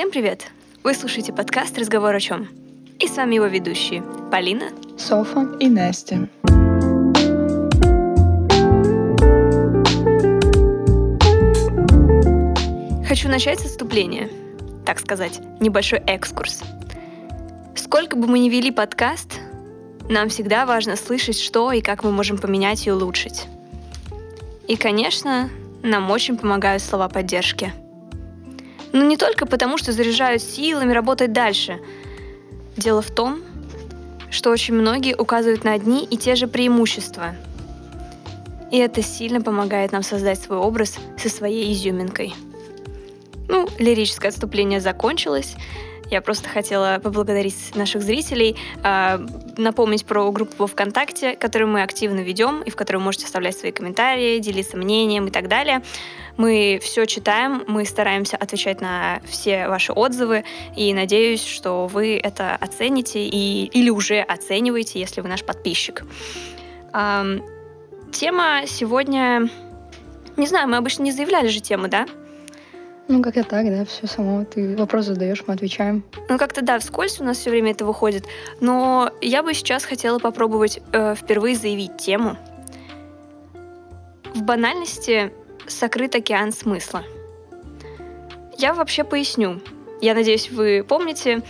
Всем привет! Вы слушаете подкаст «Разговор о чем?» И с вами его ведущие Полина, Софа и Настя. Хочу начать с отступления, так сказать, небольшой экскурс. Сколько бы мы ни вели подкаст, нам всегда важно слышать, что и как мы можем поменять и улучшить. И, конечно, нам очень помогают слова поддержки. Но не только потому, что заряжают силами работать дальше. Дело в том, что очень многие указывают на одни и те же преимущества. И это сильно помогает нам создать свой образ со своей изюминкой – ну, лирическое отступление закончилось. Я просто хотела поблагодарить наших зрителей, э, напомнить про группу ВКонтакте, которую мы активно ведем и в которой вы можете оставлять свои комментарии, делиться мнением и так далее. Мы все читаем, мы стараемся отвечать на все ваши отзывы, и надеюсь, что вы это оцените и, или уже оцениваете, если вы наш подписчик. Тема сегодня... Не знаю, мы обычно не заявляли же темы, да? Ну, как-то так, да, все само. Ты вопрос задаешь, мы отвечаем. Ну, как-то да, вскользь у нас все время это выходит. Но я бы сейчас хотела попробовать э, впервые заявить тему. В банальности сокрыт океан смысла. Я вообще поясню. Я надеюсь, вы помните,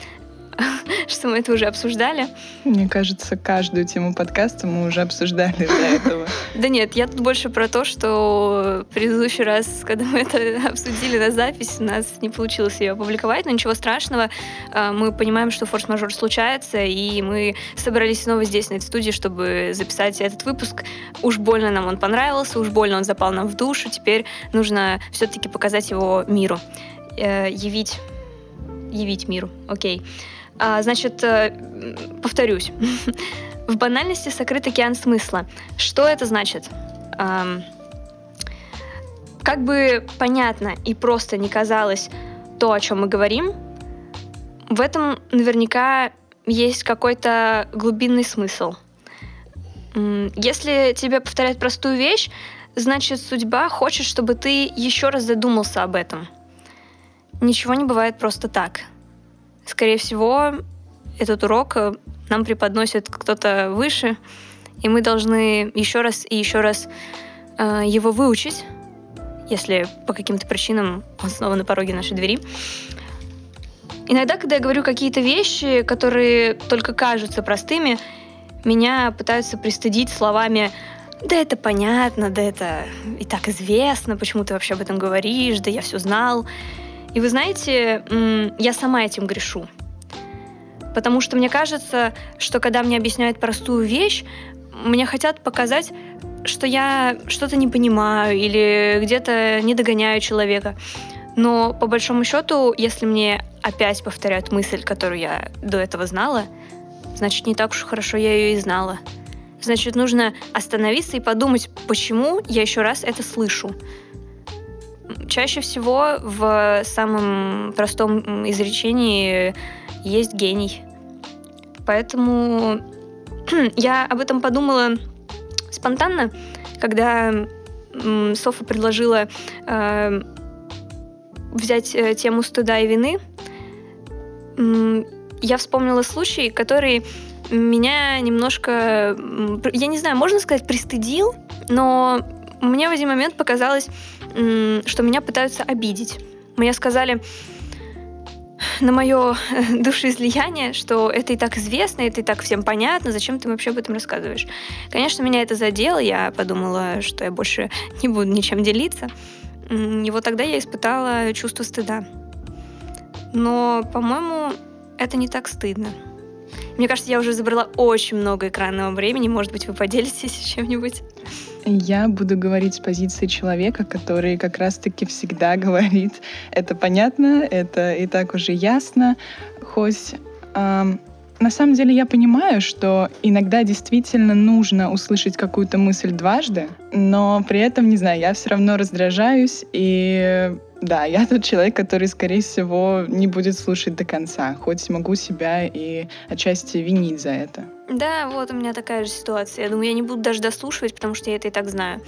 что мы это уже обсуждали. Мне кажется, каждую тему подкаста мы уже обсуждали до этого. Да нет, я тут больше про то, что в предыдущий раз, когда мы это обсудили на запись, у нас не получилось ее опубликовать, но ничего страшного. А, мы понимаем, что форс-мажор случается, и мы собрались снова здесь, на этой студии, чтобы записать этот выпуск. Уж больно нам он понравился, уж больно он запал нам в душу. Теперь нужно все-таки показать его миру, э, явить явить миру. Окей. А, значит, э, повторюсь. В банальности сокрыт океан смысла. Что это значит? Как бы понятно и просто не казалось то, о чем мы говорим, в этом наверняка есть какой-то глубинный смысл. Если тебе повторяют простую вещь, значит, судьба хочет, чтобы ты еще раз задумался об этом. Ничего не бывает просто так. Скорее всего, этот урок э, нам преподносит кто-то выше, и мы должны еще раз и еще раз э, его выучить, если по каким-то причинам он снова на пороге нашей двери. Иногда, когда я говорю какие-то вещи, которые только кажутся простыми, меня пытаются пристыдить словами «Да это понятно, да это и так известно, почему ты вообще об этом говоришь, да я все знал». И вы знаете, я сама этим грешу. Потому что мне кажется, что когда мне объясняют простую вещь, мне хотят показать, что я что-то не понимаю или где-то не догоняю человека. Но по большому счету, если мне опять повторяют мысль, которую я до этого знала, значит, не так уж хорошо я ее и знала. Значит, нужно остановиться и подумать, почему я еще раз это слышу. Чаще всего в самом простом изречении есть гений. Поэтому я об этом подумала спонтанно, когда Софа предложила э, взять э, тему стыда и вины. Я вспомнила случай, который меня немножко, я не знаю, можно сказать, пристыдил, но мне в один момент показалось, что меня пытаются обидеть. Мне сказали на мое душеизлияние, что это и так известно, это и так всем понятно, зачем ты вообще об этом рассказываешь. Конечно, меня это задело, я подумала, что я больше не буду ничем делиться. И вот тогда я испытала чувство стыда. Но, по-моему, это не так стыдно. Мне кажется, я уже забрала очень много экранного времени. Может быть, вы поделитесь чем-нибудь? Я буду говорить с позиции человека, который как раз-таки всегда говорит, это понятно, это и так уже ясно, хоть эм, на самом деле я понимаю, что иногда действительно нужно услышать какую-то мысль дважды, но при этом, не знаю, я все равно раздражаюсь, и да, я тот человек, который, скорее всего, не будет слушать до конца, хоть могу себя и отчасти винить за это. Да, вот у меня такая же ситуация. Я думаю, я не буду даже дослушивать, потому что я это и так знаю.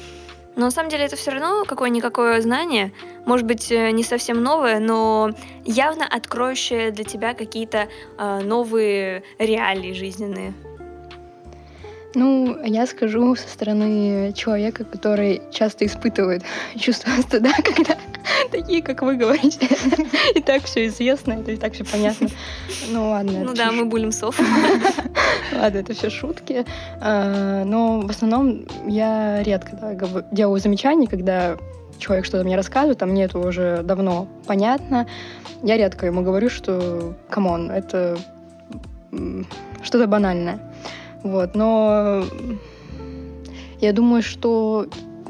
Но на самом деле это все равно какое-никакое знание, может быть, э, не совсем новое, но явно откроющее для тебя какие-то э, новые реалии жизненные. Ну, я скажу со стороны человека, который часто испытывает чувство стыда, когда такие, как вы говорите, и так все известно, это и так все понятно. Ну ладно. Ну да, мы булим сов. Ладно, это все шутки. А, но в основном я редко делаю замечания, когда человек что-то мне рассказывает, а мне это уже давно понятно. Я редко ему говорю, что, come on, это что-то банальное. Вот, но я думаю, что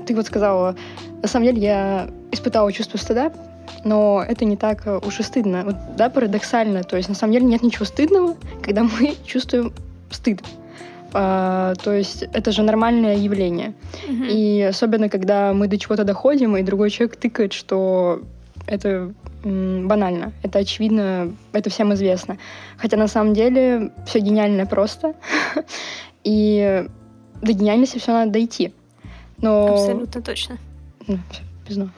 ты вот сказала, на самом деле я испытала чувство стыда, но это не так уж и стыдно. Вот, да, парадоксально. То есть, на самом деле, нет ничего стыдного, когда мы чувствуем стыд. А, то есть это же нормальное явление. Mm-hmm. И особенно, когда мы до чего-то доходим, и другой человек тыкает, что это банально, это очевидно, это всем известно. Хотя на самом деле все гениально просто. и до гениальности все надо дойти. Но... Абсолютно точно. Ну, без но.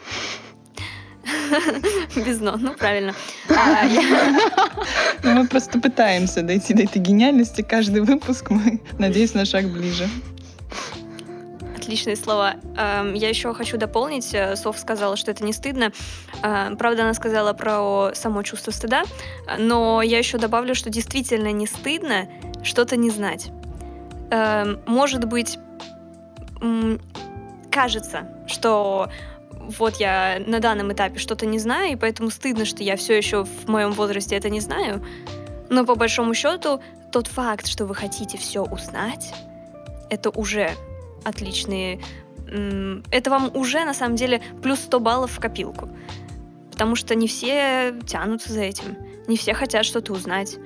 Без но, ну правильно. А, мы просто пытаемся дойти до этой гениальности. Каждый выпуск мы, надеюсь, на шаг ближе. Отличные слова. Я еще хочу дополнить. Э, Соф сказала, что это не стыдно. А, правда, она сказала про само чувство стыда, но я еще добавлю, что действительно не стыдно что-то не знать. Может быть, кажется, что вот я на данном этапе что-то не знаю, и поэтому стыдно, что я все еще в моем возрасте это не знаю. Но по большому счету, тот факт, что вы хотите все узнать, это уже отличные... Это вам уже, на самом деле, плюс 100 баллов в копилку. Потому что не все тянутся за этим. Не все хотят что-то узнать.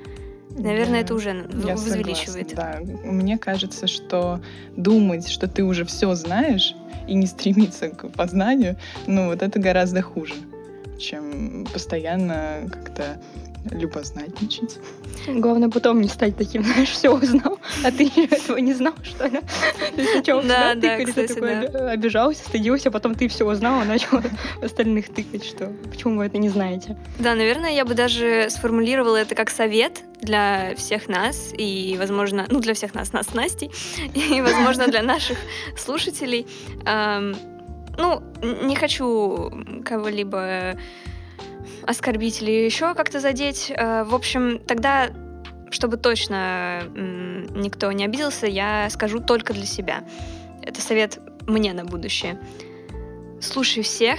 Наверное, да, это уже я возвеличивает. Согласна, да. Мне кажется, что думать, что ты уже все знаешь, и не стремиться к познанию, ну, вот это гораздо хуже, чем постоянно как-то любознательничать. Главное потом не стать таким, знаешь, все узнал, а ты этого не знал, что ли? Есть сначала да, да, тыкали, кстати, ты такой да. обижался, стыдился, а потом ты все узнал, и начал остальных тыкать, что почему вы это не знаете. Да, наверное, я бы даже сформулировала это как совет для всех нас, и, возможно, ну, для всех нас, нас с Настей, и, возможно, для наших слушателей. Ну, не хочу кого-либо оскорбить или еще как-то задеть. Э, в общем, тогда, чтобы точно никто не обиделся, я скажу только для себя. Это совет мне на будущее. Слушай всех,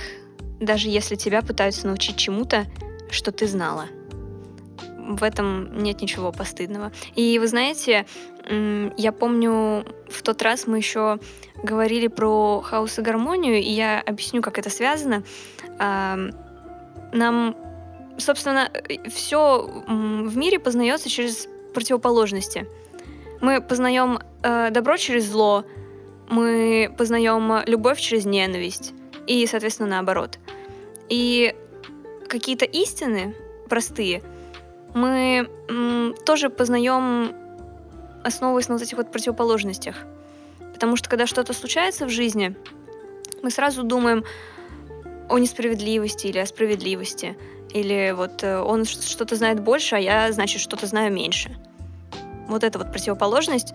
даже если тебя пытаются научить чему-то, что ты знала. В этом нет ничего постыдного. И вы знаете, я помню, в тот раз мы еще говорили про хаос и гармонию, и я объясню, как это связано нам, собственно, все в мире познается через противоположности. Мы познаем э, добро через зло, мы познаем любовь через ненависть, и, соответственно, наоборот. И какие-то истины простые мы м, тоже познаем, основываясь на вот этих вот противоположностях. Потому что когда что-то случается в жизни, мы сразу думаем, о несправедливости или о справедливости. Или вот э, он что-то знает больше, а я, значит, что-то знаю меньше. Вот это вот противоположность.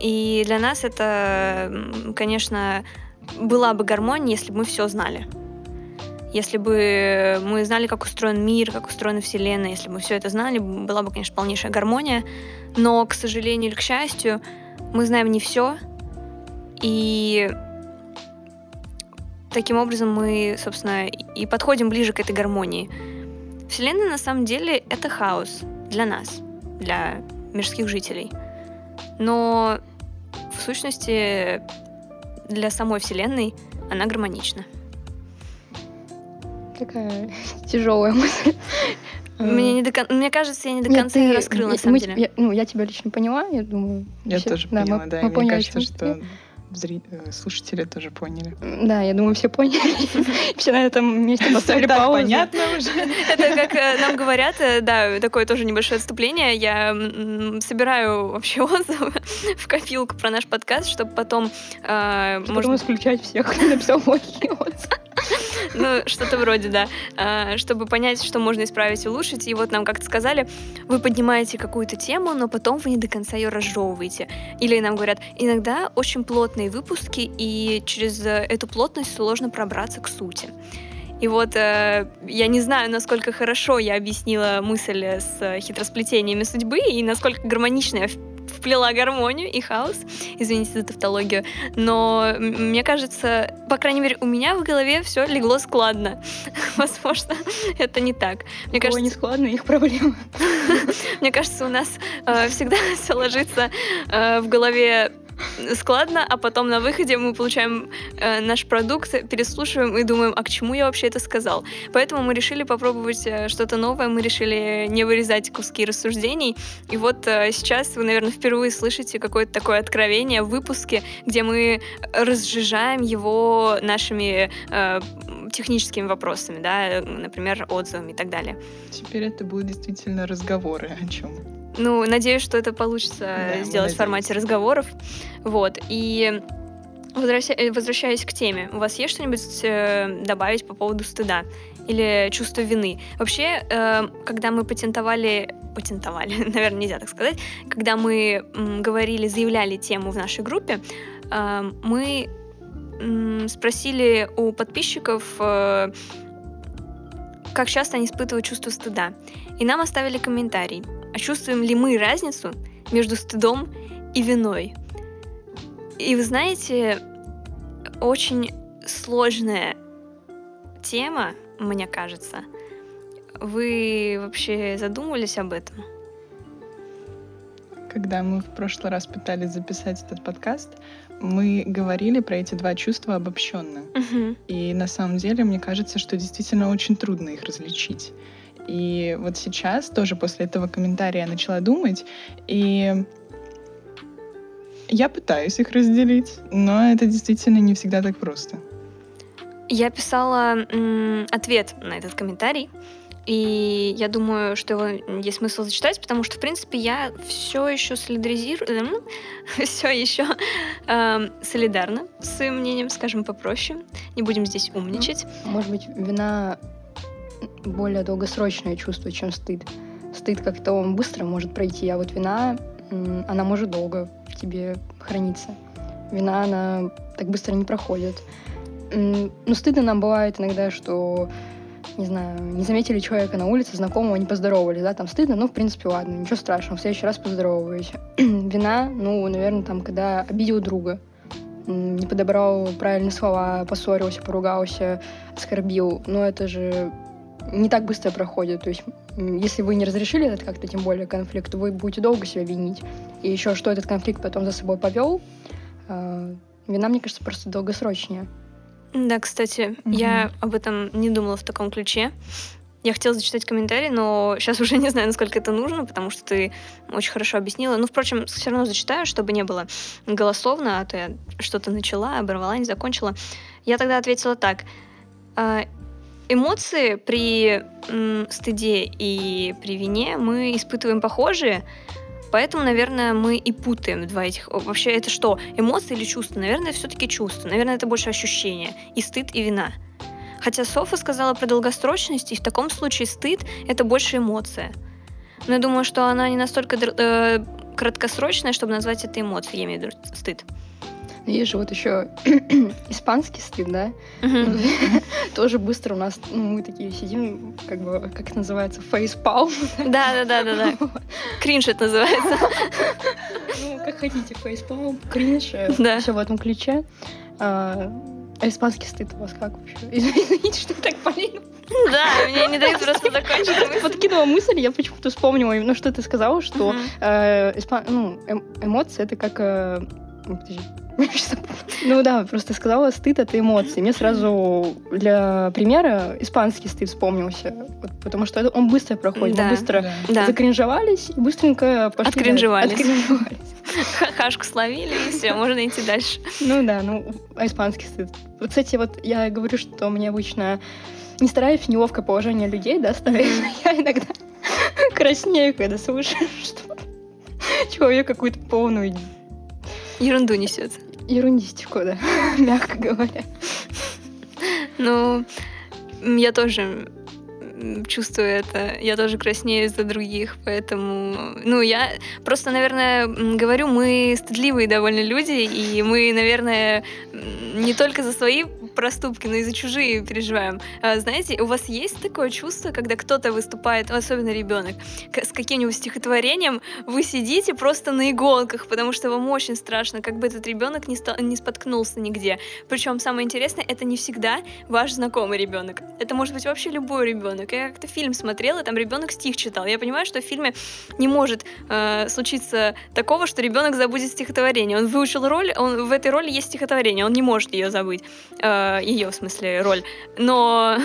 И для нас это, конечно, была бы гармония, если бы мы все знали. Если бы мы знали, как устроен мир, как устроена Вселенная, если бы мы все это знали, была бы, конечно, полнейшая гармония. Но, к сожалению или к счастью, мы знаем не все. И таким образом мы, собственно, и подходим ближе к этой гармонии. Вселенная на самом деле это хаос для нас, для мирских жителей. Но в сущности для самой Вселенной она гармонична. Такая тяжелая мысль. Мне, не до кон... Мне кажется, я не до Нет, конца ты... раскрыла, на самом мы, деле. Я, ну, я тебя лично поняла, я думаю. Я все... тоже поняла, мы, да. Мы мне кажется, что зри... Э, слушатели тоже поняли. Да, я думаю, все поняли. Все на этом месте поставили паузу. понятно уже. Это как э, нам говорят, э, да, такое тоже небольшое отступление. Я собираю вообще отзывы в копилку про наш подкаст, чтобы потом... Можно исключать всех, написал плохие отзывы. Ну, что-то вроде, да. А, чтобы понять, что можно исправить и улучшить. И вот нам как-то сказали, вы поднимаете какую-то тему, но потом вы не до конца ее разжевываете. Или нам говорят, иногда очень плотные выпуски, и через эту плотность сложно пробраться к сути. И вот э, я не знаю, насколько хорошо я объяснила мысль с хитросплетениями судьбы и насколько гармонично я вплела гармонию и хаос, извините за тавтологию, но мне кажется, по крайней мере, у меня в голове все легло складно. Возможно, это не так. Мне кажется, не складно, их проблема. Мне кажется, у нас э, всегда все ложится э, в голове складно, а потом на выходе мы получаем э, наш продукт, переслушиваем и думаем, а к чему я вообще это сказал. Поэтому мы решили попробовать э, что-то новое, мы решили не вырезать куски рассуждений. И вот э, сейчас вы, наверное, впервые слышите какое-то такое откровение в выпуске, где мы разжижаем его нашими э, техническими вопросами, да, например, отзывами и так далее. Теперь это будут действительно разговоры о чем. Ну, надеюсь, что это получится да, сделать в формате разговоров. Вот. И э, возвращаясь к теме, у вас есть что-нибудь э, добавить по поводу стыда или чувства вины? Вообще, э, когда мы патентовали, патентовали, наверное, нельзя так сказать, когда мы говорили, заявляли тему в нашей группе, мы спросили у подписчиков, как часто они испытывают чувство стыда. И нам оставили комментарий. А чувствуем ли мы разницу между стыдом и виной? И вы знаете, очень сложная тема, мне кажется. Вы вообще задумывались об этом? Когда мы в прошлый раз пытались записать этот подкаст, мы говорили про эти два чувства обобщенно. Угу. И на самом деле, мне кажется, что действительно очень трудно их различить. И вот сейчас, тоже после этого комментария, я начала думать, и я пытаюсь их разделить, но это действительно не всегда так просто. Я писала м, ответ на этот комментарий, и я думаю, что его есть смысл зачитать, потому что, в принципе, я все еще солидаризирую, все еще э, солидарна с своим мнением, скажем попроще. Не будем здесь умничать. Может быть, вина более долгосрочное чувство, чем стыд. Стыд как-то он быстро может пройти, а вот вина, она может долго тебе храниться. Вина, она так быстро не проходит. Ну, стыдно нам бывает иногда, что не знаю, не заметили человека на улице, знакомого, не поздоровались, да, там стыдно, ну, в принципе, ладно, ничего страшного, в следующий раз поздороваюсь. Вина, ну, наверное, там, когда обидел друга, не подобрал правильные слова, поссорился, поругался, оскорбил, ну, это же не так быстро проходит. То есть, если вы не разрешили этот как-то, тем более конфликт, вы будете долго себя винить. И еще что этот конфликт потом за собой повел, э, вина, мне кажется, просто долгосрочнее. Да, кстати, угу. я об этом не думала в таком ключе. Я хотела зачитать комментарий, но сейчас уже не знаю, насколько это нужно, потому что ты очень хорошо объяснила. Ну, впрочем, все равно зачитаю, чтобы не было голословно, а то я что-то начала, оборвала, не закончила. Я тогда ответила так. «А, эмоции при м, стыде и при вине мы испытываем похожие, поэтому, наверное, мы и путаем два этих. Вообще, это что, эмоции или чувства? Наверное, все-таки чувства. Наверное, это больше ощущение. И стыд, и вина. Хотя Софа сказала про долгосрочность, и в таком случае стыд — это больше эмоция. Но я думаю, что она не настолько э, краткосрочная, чтобы назвать это эмоцией, я имею в виду стыд. Есть же вот еще испанский стыд, да? Тоже быстро у нас, ну, мы такие сидим, как бы, как это называется, фейспалм. Да, да, да, да, да. Кринж это называется. Ну, как хотите, фейспалм, кринж, э, да. все в этом ключе. А, а испанский стыд у вас как вообще? Извините, что так полина. Да, мне не дают просто закончить мысль. Подкинула мысль, я почему-то вспомнила именно, что ты сказала, что э, ну, эм, эмоции — это как... Э, подожди, ну да, просто сказала, стыд — это эмоции. Мне сразу для примера испанский стыд вспомнился. Вот, потому что он быстро проходит. Да, Мы быстро да. закринжевались и быстренько пошли. Откринжевались. Откринжевались. Хашку словили, и все, можно идти дальше. Ну да, ну, а испанский стыд. Вот, кстати, вот я говорю, что мне обычно не стараюсь неловко положение людей, да, ставить. Я иногда краснею, когда слушаю, что человек какую-то полную Ерунду несет. ерундистику, да, мягко говоря. Ну, я тоже чувствую это. Я тоже краснею за других, поэтому... Ну, я просто, наверное, говорю, мы стыдливые довольно люди, и мы, наверное, не только за свои проступки, но и за чужие переживаем. А, Знаете, у вас есть такое чувство, когда кто-то выступает, особенно ребенок, с каким-нибудь стихотворением, вы сидите просто на иголках, потому что вам очень страшно, как бы этот ребенок не, ста- не споткнулся нигде. Причем самое интересное, это не всегда ваш знакомый ребенок. Это может быть вообще любой ребенок. Я как-то фильм смотрела, там ребенок стих читал. Я понимаю, что в фильме не может э, случиться такого, что ребенок забудет стихотворение. Он выучил роль, он в этой роли есть стихотворение, он не может ее забыть. Ее, в смысле, роль. Но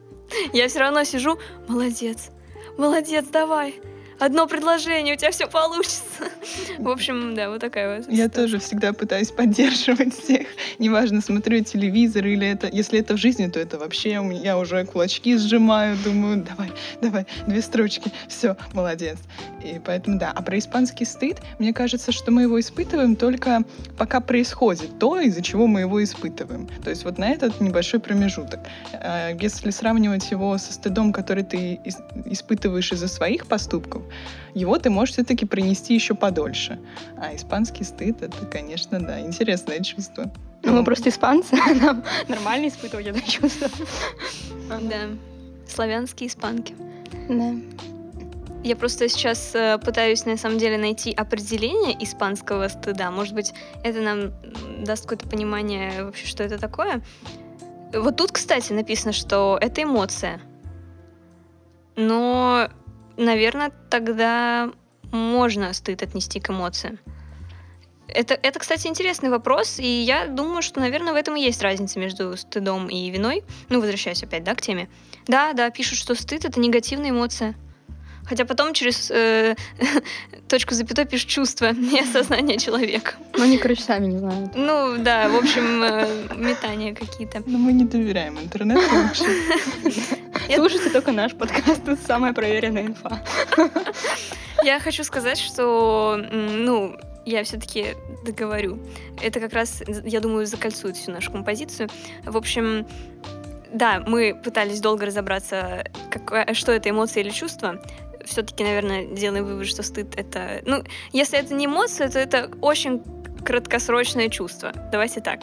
я все равно сижу, молодец, молодец, давай. Одно предложение, у тебя все получится. В общем, да, вот такая вот. Я тоже всегда пытаюсь поддерживать всех. Неважно, смотрю телевизор или это... Если это в жизни, то это вообще у меня уже кулачки сжимаю, думаю, давай, давай, две строчки, все, молодец. И поэтому да. А про испанский стыд, мне кажется, что мы его испытываем только пока происходит то, из-за чего мы его испытываем. То есть вот на этот небольшой промежуток. А Если сравнивать его со стыдом, который ты ис- испытываешь из-за своих поступков, его ты можешь все-таки принести еще подольше. А испанский стыд это, конечно, да, интересное чувство. Ну, мы просто испанцы, нам нормально испытывать это чувство. Да. Славянские испанки. Да. Я просто сейчас э, пытаюсь на самом деле найти определение испанского стыда. Может быть, это нам даст какое-то понимание вообще, что это такое. Вот тут, кстати, написано, что это эмоция. Но, наверное, тогда можно стыд отнести к эмоциям. Это, это, кстати, интересный вопрос, и я думаю, что, наверное, в этом и есть разница между стыдом и виной. Ну, возвращаясь опять, да, к теме. Да, да, пишут, что стыд — это негативная эмоция. Хотя потом через э, точку запятой пишут чувства и осознание человека. Ну, они, короче, сами не знают. Ну, да, в общем, э, метания какие-то. Но мы не доверяем интернету вообще. Слушайте только наш подкаст, тут самая проверенная инфа. Я хочу сказать, что, ну, я все-таки договорю. Это как раз, я думаю, закольцует всю нашу композицию. В общем, да, мы пытались долго разобраться, какое- что это эмоция или чувство. Все-таки, наверное, делаем вывод, что стыд это... Ну, если это не эмоция, то это очень краткосрочное чувство. Давайте так.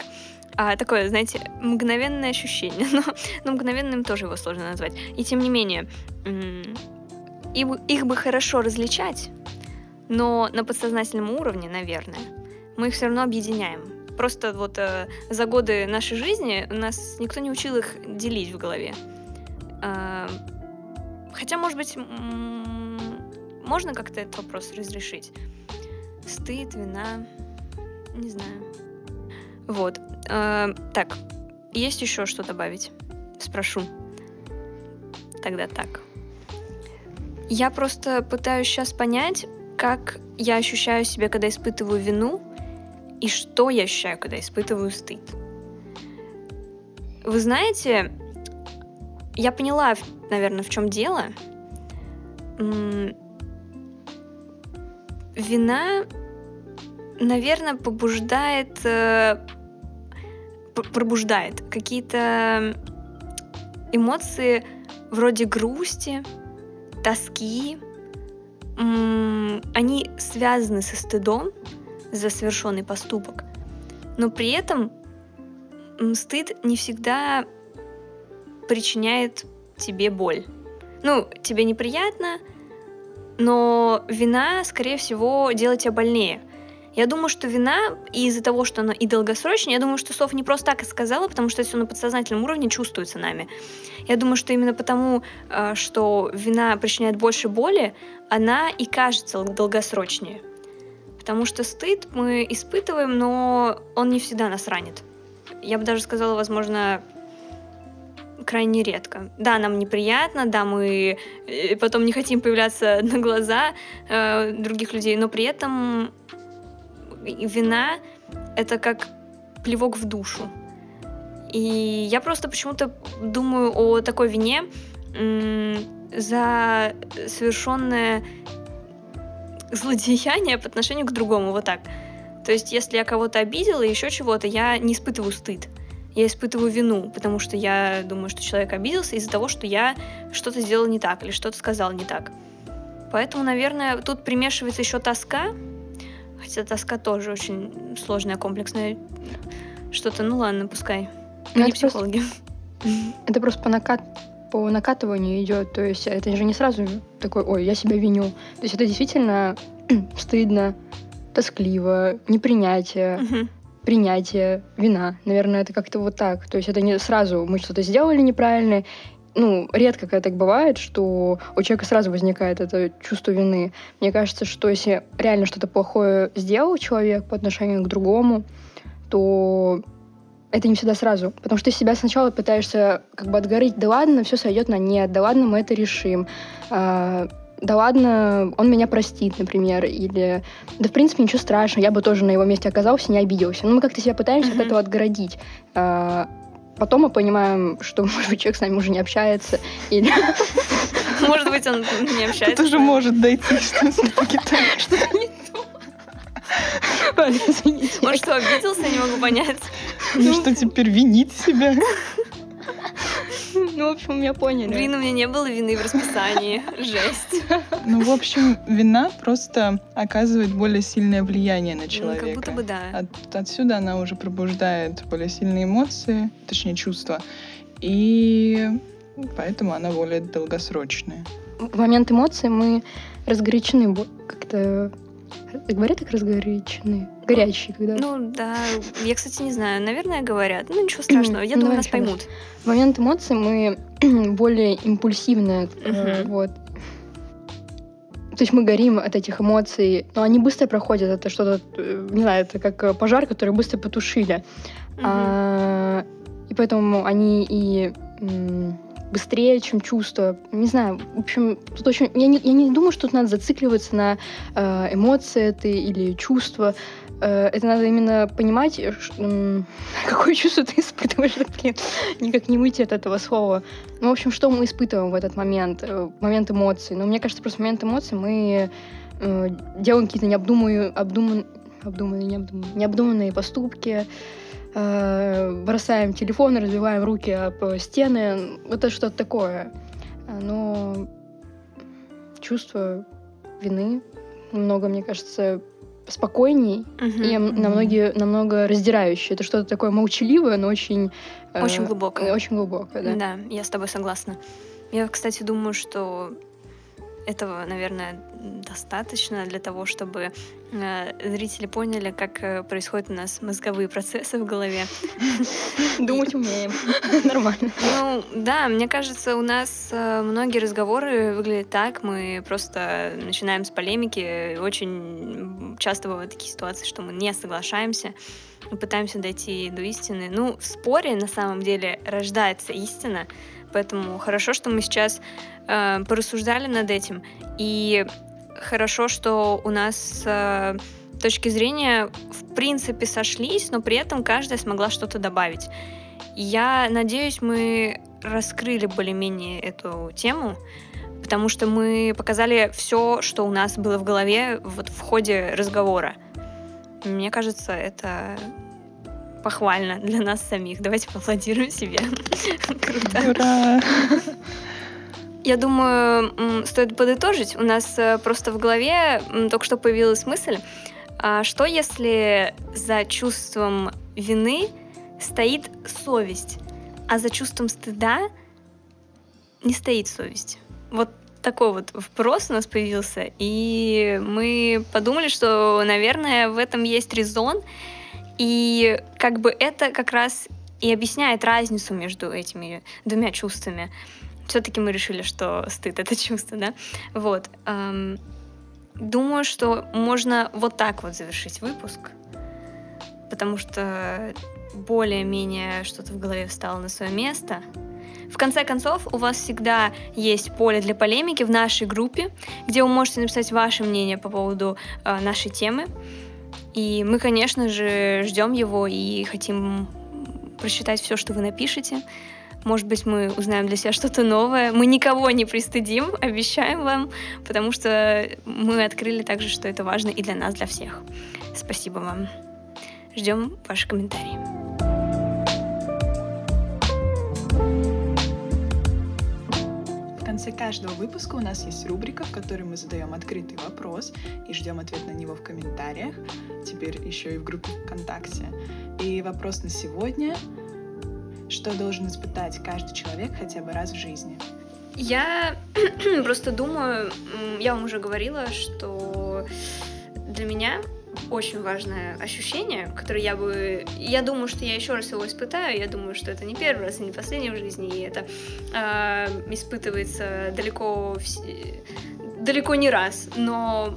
А, такое, знаете, мгновенное ощущение. Но, но мгновенным тоже его сложно назвать. И тем не менее, и их бы хорошо различать, но на подсознательном уровне, наверное, мы их все равно объединяем. Просто вот э, за годы нашей жизни нас никто не учил их делить в голове. А, хотя, может быть, можно как-то этот вопрос разрешить. Стыд, вина, не знаю. Вот. Э, так, есть еще что добавить? Спрошу. Тогда так. Я просто пытаюсь сейчас понять, как я ощущаю себя, когда испытываю вину, и что я ощущаю, когда испытываю стыд. Вы знаете, я поняла, наверное, в чем дело. Вина, наверное, побуждает, э, пробуждает какие-то эмоции вроде грусти, тоски. Они связаны со стыдом за совершенный поступок, но при этом стыд не всегда причиняет тебе боль. Ну, тебе неприятно, но вина, скорее всего, делает тебя больнее. Я думаю, что вина из-за того, что она и долгосрочная, я думаю, что Соф не просто так и сказала, потому что это все на подсознательном уровне чувствуется нами. Я думаю, что именно потому, э, что вина причиняет больше боли, она и кажется долгосрочнее. Потому что стыд мы испытываем, но он не всегда нас ранит. Я бы даже сказала, возможно, крайне редко. Да, нам неприятно, да, мы э, потом не хотим появляться на глаза э, других людей, но при этом вина — это как плевок в душу. И я просто почему-то думаю о такой вине за совершенное злодеяние по отношению к другому, вот так. То есть, если я кого-то обидела, еще чего-то, я не испытываю стыд. Я испытываю вину, потому что я думаю, что человек обиделся из-за того, что я что-то сделала не так или что-то сказала не так. Поэтому, наверное, тут примешивается еще тоска, хотя тоска тоже очень сложная, комплексная что-то. Ну ладно, пускай. Мы ну, не психологи. Просто... Это просто по, накат... по накатыванию идет. То есть это же не сразу такой, ой, я себя виню. То есть это действительно стыдно, тоскливо, непринятие, угу. Принятие, вина. Наверное, это как-то вот так. То есть это не сразу мы что-то сделали неправильно, ну, редко когда так бывает, что у человека сразу возникает это чувство вины. Мне кажется, что если реально что-то плохое сделал человек по отношению к другому, то это не всегда сразу. Потому что ты себя сначала пытаешься как бы отгорить, да ладно, все сойдет на нет, да ладно, мы это решим. А, да ладно, он меня простит, например, или да в принципе ничего страшного, я бы тоже на его месте оказался, не обиделся. Но мы как-то себя пытаемся mm-hmm. от этого отгородить. А, потом мы понимаем, что, может быть, человек с нами уже не общается, или... Может быть, он не общается. Это же может дойти, что что-то не Извините. Он что, обиделся, не могу понять. Ну что, теперь винить себя? Ну, в общем, меня поняли. Блин, у меня не было вины в расписании. Жесть. Ну, в общем, вина просто оказывает более сильное влияние на человека. Ну, как будто бы да. От, отсюда она уже пробуждает более сильные эмоции, точнее, чувства. И поэтому она более долгосрочная. В момент эмоций мы разгорячены как-то Говорят так разгоряченные? Горячие, когда? Ну, да. Я, кстати, не знаю. Наверное, говорят. Ну, ничего страшного. Я думаю, нас поймут. В момент эмоций мы более импульсивные. Э, вот. То есть мы горим от этих эмоций, но они быстро проходят. Это что-то, э, не знаю, это как э, пожар, который быстро потушили. А, и поэтому они и быстрее, чем чувство. Не знаю, в общем, тут очень... Я не, я не думаю, что тут надо зацикливаться на э, эмоции это или чувства. Э, это надо именно понимать, какое чувство ты испытываешь. Никак не выйти от этого слова. Ну, в общем, что мы испытываем в этот момент, э, момент эмоций. Но мне кажется, просто момент эмоций мы э, делаем какие-то необдуманные, обдуман, обдуманные, необдуманные, необдуманные поступки, бросаем телефон, разбиваем руки об стены. Это что-то такое. Но чувство вины намного, мне кажется, спокойней uh-huh, и uh-huh. намного, намного раздирающее. Это что-то такое молчаливое, но очень... Э, очень э, глубокое. Очень глубокое, да. Да, я с тобой согласна. Я, кстати, думаю, что этого, наверное, достаточно для того, чтобы э, зрители поняли, как э, происходят у нас мозговые процессы в голове. Думать умеем. Нормально. Ну, да, мне кажется, у нас э, многие разговоры выглядят так. Мы просто начинаем с полемики. Очень часто бывают такие ситуации, что мы не соглашаемся. Пытаемся дойти до истины. Ну, в споре на самом деле рождается истина. Поэтому хорошо, что мы сейчас э, порассуждали над этим. И хорошо, что у нас э, точки зрения в принципе сошлись, но при этом каждая смогла что-то добавить. Я надеюсь, мы раскрыли более-менее эту тему, потому что мы показали все, что у нас было в голове вот в ходе разговора. Мне кажется, это похвально для нас самих. Давайте поаплодируем себе. Круто. Ура! Я думаю, стоит подытожить. У нас э, просто в голове только что появилась мысль, а что если за чувством вины стоит совесть, а за чувством стыда не стоит совесть? Вот такой вот вопрос у нас появился, и мы подумали, что, наверное, в этом есть резон, и как бы это как раз и объясняет разницу между этими двумя чувствами. Все-таки мы решили, что стыд это чувство, да? Вот. Эм, думаю, что можно вот так вот завершить выпуск, потому что более-менее что-то в голове встало на свое место. В конце концов, у вас всегда есть поле для полемики в нашей группе, где вы можете написать ваше мнение по поводу э, нашей темы. И мы, конечно же, ждем его и хотим прочитать все, что вы напишете. Может быть, мы узнаем для себя что-то новое. Мы никого не пристыдим, обещаем вам, потому что мы открыли также, что это важно и для нас, для всех. Спасибо вам. Ждем ваши комментарии. В конце каждого выпуска у нас есть рубрика, в которой мы задаем открытый вопрос и ждем ответ на него в комментариях, теперь еще и в группе ВКонтакте. И вопрос на сегодня что должен испытать каждый человек хотя бы раз в жизни? Я просто думаю, я вам уже говорила, что для меня очень важное ощущение, которое я бы... Я думаю, что я еще раз его испытаю. Я думаю, что это не первый раз и не последний в жизни. И это э, испытывается далеко, далеко не раз. Но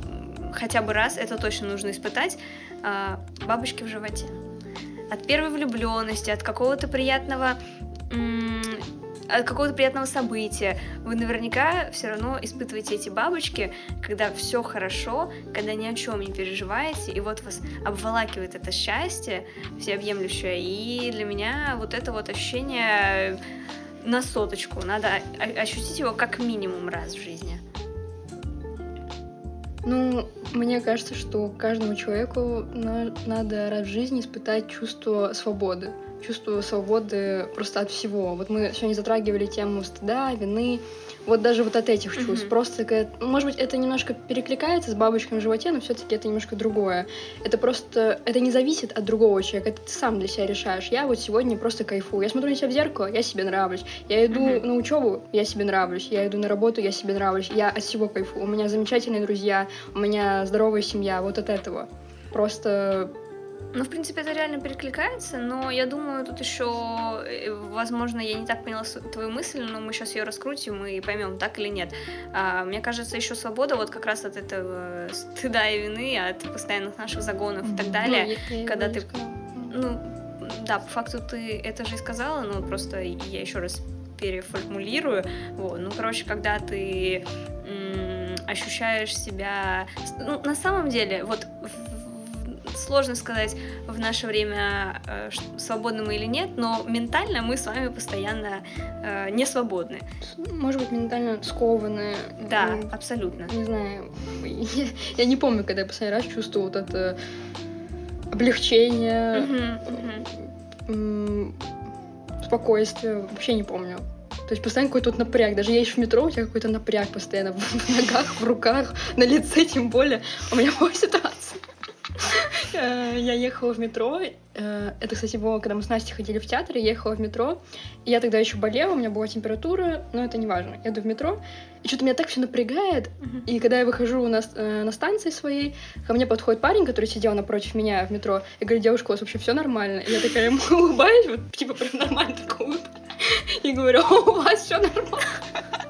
хотя бы раз это точно нужно испытать. Э, бабочки в животе от первой влюбленности, от какого-то приятного от какого-то приятного события. Вы наверняка все равно испытываете эти бабочки, когда все хорошо, когда ни о чем не переживаете, и вот вас обволакивает это счастье всеобъемлющее. И для меня вот это вот ощущение на соточку. Надо ощутить его как минимум раз в жизни. Ну, мне кажется, что каждому человеку на, надо раз в жизни испытать чувство свободы. Чувство свободы просто от всего. Вот мы сегодня затрагивали тему стыда, вины, вот даже вот от этих чувств. Mm-hmm. Просто, может быть, это немножко перекликается с бабочкой в животе, но все-таки это немножко другое. Это просто, это не зависит от другого человека, это ты сам для себя решаешь. Я вот сегодня просто кайфую. Я смотрю на себя в зеркало, я себе нравлюсь. Я иду mm-hmm. на учебу, я себе нравлюсь. Я иду на работу, я себе нравлюсь. Я от всего кайфую. У меня замечательные друзья, у меня здоровая семья, вот от этого. Просто ну, в принципе, это реально перекликается, но я думаю, тут еще, э, возможно, я не так поняла твою мысль, но мы сейчас ее раскрутим и поймем, так или нет. А, мне кажется, еще свобода вот как раз от этого стыда и вины, от постоянных наших загонов и так далее, ну, когда ты, ну, да, по факту ты это же и сказала, но просто я еще раз переформулирую, вот, ну, короче, когда ты ощущаешь себя, ну, на самом деле, вот сложно сказать в наше время, э, свободны мы или нет, но ментально мы с вами постоянно э, не свободны. Может быть, ментально скованы. Да, ну, абсолютно. Не знаю, я, я не помню, когда я последний раз чувствовала вот это облегчение, угу, угу. спокойствие, вообще не помню. То есть постоянно какой-то вот напряг. Даже едешь в метро, у тебя какой-то напряг постоянно в ногах, в руках, на лице тем более. У меня была ситуация. Э, я ехала в метро. Э, это, кстати, было, когда мы с Настей ходили в театр, я ехала в метро. И я тогда еще болела, у меня была температура, но это не важно. Я иду в метро, и что-то меня так все напрягает. И когда я выхожу на, э, на станции своей, ко мне подходит парень, который сидел напротив меня в метро, и говорит, девушка, у вас вообще все нормально? И я такая ему улыбаюсь, вот типа прям нормально такой улыбаюсь. И говорю, у вас все нормально.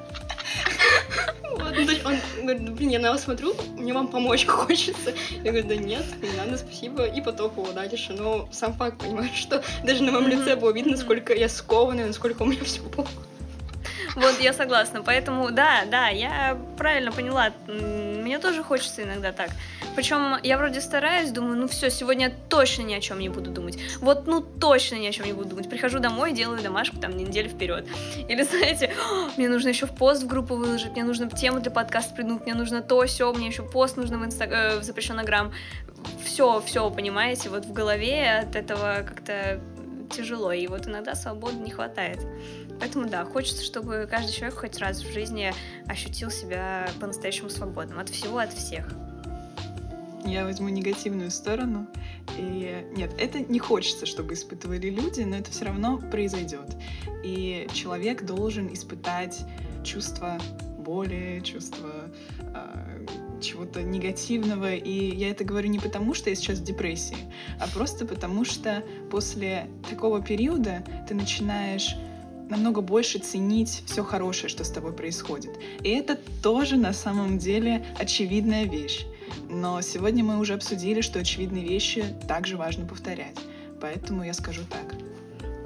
Вот, ну, он говорит, блин, я на вас смотрю, мне вам помочь хочется. Я говорю, да нет, не надо, спасибо. И потопала дальше. Но сам факт, понимаешь, что даже на моем лице было видно, насколько я скованная, насколько у меня все плохо. Вот, я согласна. Поэтому, да, да, я правильно поняла. Мне тоже хочется иногда так. Причем я вроде стараюсь, думаю, ну все, сегодня точно ни о чем не буду думать. Вот, ну точно ни о чем не буду думать. Прихожу домой, делаю домашку там неделю вперед. Или, знаете, мне нужно еще в пост в группу выложить, мне нужно тему для подкаста придумать, мне нужно то, все, мне еще пост нужно в, инста... э, в запрещенный грамм. Все, все, понимаете, вот в голове от этого как-то тяжело, и вот иногда свободы не хватает. Поэтому да, хочется, чтобы каждый человек хоть раз в жизни ощутил себя по-настоящему свободным от всего, от всех. Я возьму негативную сторону. И нет, это не хочется, чтобы испытывали люди, но это все равно произойдет. И человек должен испытать чувство боли, чувство э, чего-то негативного. И я это говорю не потому, что я сейчас в депрессии, а просто потому, что после такого периода ты начинаешь намного больше ценить все хорошее, что с тобой происходит. И это тоже на самом деле очевидная вещь. Но сегодня мы уже обсудили, что очевидные вещи также важно повторять. Поэтому я скажу так.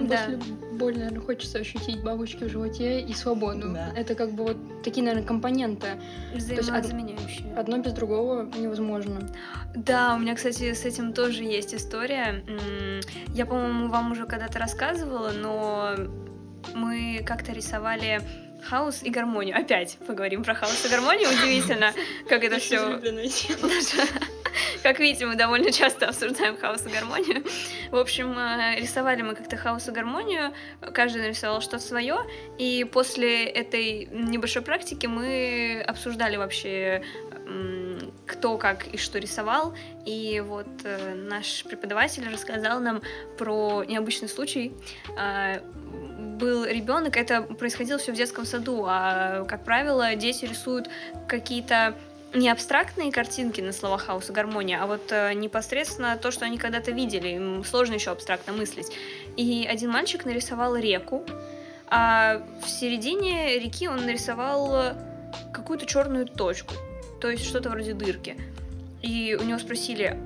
Да. После боли, наверное, хочется ощутить бабочки в животе и свободу. Да. Это как бы вот такие, наверное, компоненты. есть од- Взаимозаменяющие. Одно без другого невозможно. Да, у меня, кстати, с этим тоже есть история. Я, по-моему, вам уже когда-то рассказывала, но мы как-то рисовали хаос и гармонию. Опять поговорим про хаос и гармонию. Удивительно, как это все Как видите, мы довольно часто обсуждаем хаос и гармонию. В общем, э, рисовали мы как-то хаос и гармонию, каждый нарисовал что-то свое, и после этой небольшой практики мы обсуждали вообще, кто как и что рисовал, и вот э, наш преподаватель рассказал нам про необычный случай. А, Был ребенок, это происходило все в детском саду, а как правило дети рисуют какие-то не абстрактные картинки на слова хаос и гармония, а вот э, непосредственно то, что они когда-то видели. Им сложно еще абстрактно мыслить. И один мальчик нарисовал реку, а в середине реки он нарисовал какую-то черную точку, то есть что-то вроде дырки. И у него спросили,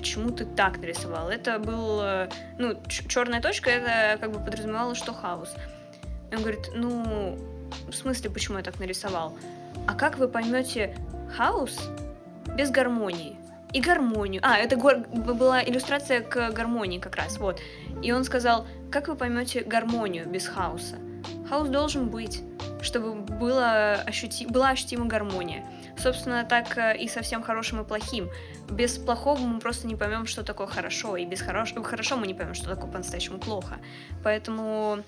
почему ты так нарисовал? Это был, э, ну, черная точка, это как бы подразумевало, что хаос. И он говорит, ну, в смысле, почему я так нарисовал? А как вы поймете хаос без гармонии? И гармонию. А, это гор- была иллюстрация к гармонии как раз, вот. И он сказал, как вы поймете гармонию без хаоса? Хаос должен быть, чтобы было ощути... была ощутима гармония. Собственно, так э, и со всем хорошим и плохим. Без плохого мы просто не поймем, что такое хорошо, и без хорошего хорошо мы не поймем, что такое по-настоящему плохо. Поэтому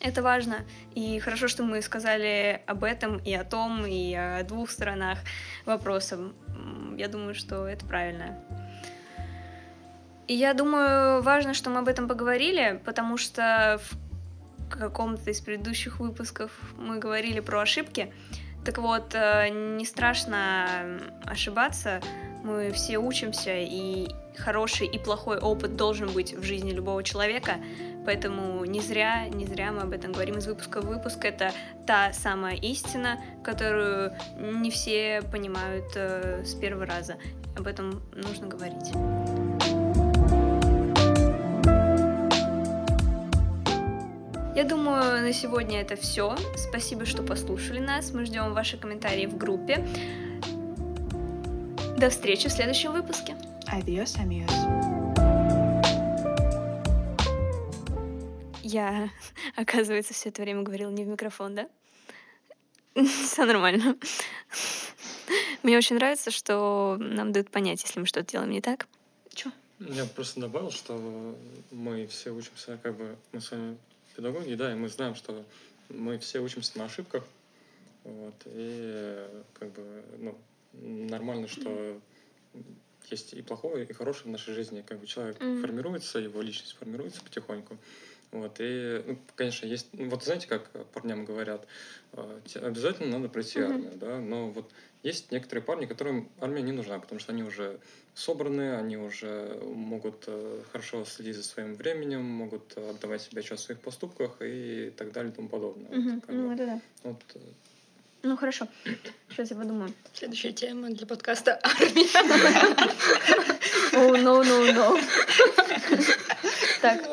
это важно. И хорошо, что мы сказали об этом и о том, и о двух сторонах вопроса. Я думаю, что это правильно. И я думаю, важно, что мы об этом поговорили, потому что в каком-то из предыдущих выпусков мы говорили про ошибки. Так вот, э, не страшно ошибаться. Мы все учимся, и хороший и плохой опыт должен быть в жизни любого человека. Поэтому не зря, не зря мы об этом говорим из выпуска в выпуск. Это та самая истина, которую не все понимают э, с первого раза. Об этом нужно говорить. Я думаю, на сегодня это все. Спасибо, что послушали нас. Мы ждем ваши комментарии в группе. До встречи в следующем выпуске. Adiós, amigos. Я, оказывается, все это время говорила не в микрофон, да? Все нормально. Мне очень нравится, что нам дают понять, если мы что-то делаем не так. Чё? Я просто добавил, что мы все учимся, как бы, мы с вами педагоги, да, и мы знаем, что мы все учимся на ошибках, вот, и как бы, ну, нормально, что есть и плохое, и хорошее в нашей жизни, как бы человек Мгм. формируется, его личность формируется потихоньку, вот, и, ну, конечно, есть, ну, вот знаете, как парням говорят, э, те- обязательно надо пройти Мгм. армию, да, но вот есть некоторые парни, которым армия не нужна, потому что они уже собраны, они уже могут э, хорошо следить за своим временем, могут отдавать себе отчет в своих поступках и так далее и тому подобное. Вот, Мгм. как Ну, бы, да. вот, э, Ну, хорошо. Сейчас я подумаю. Следующая тема для подкаста «Армия». Oh, no, no, no. Так,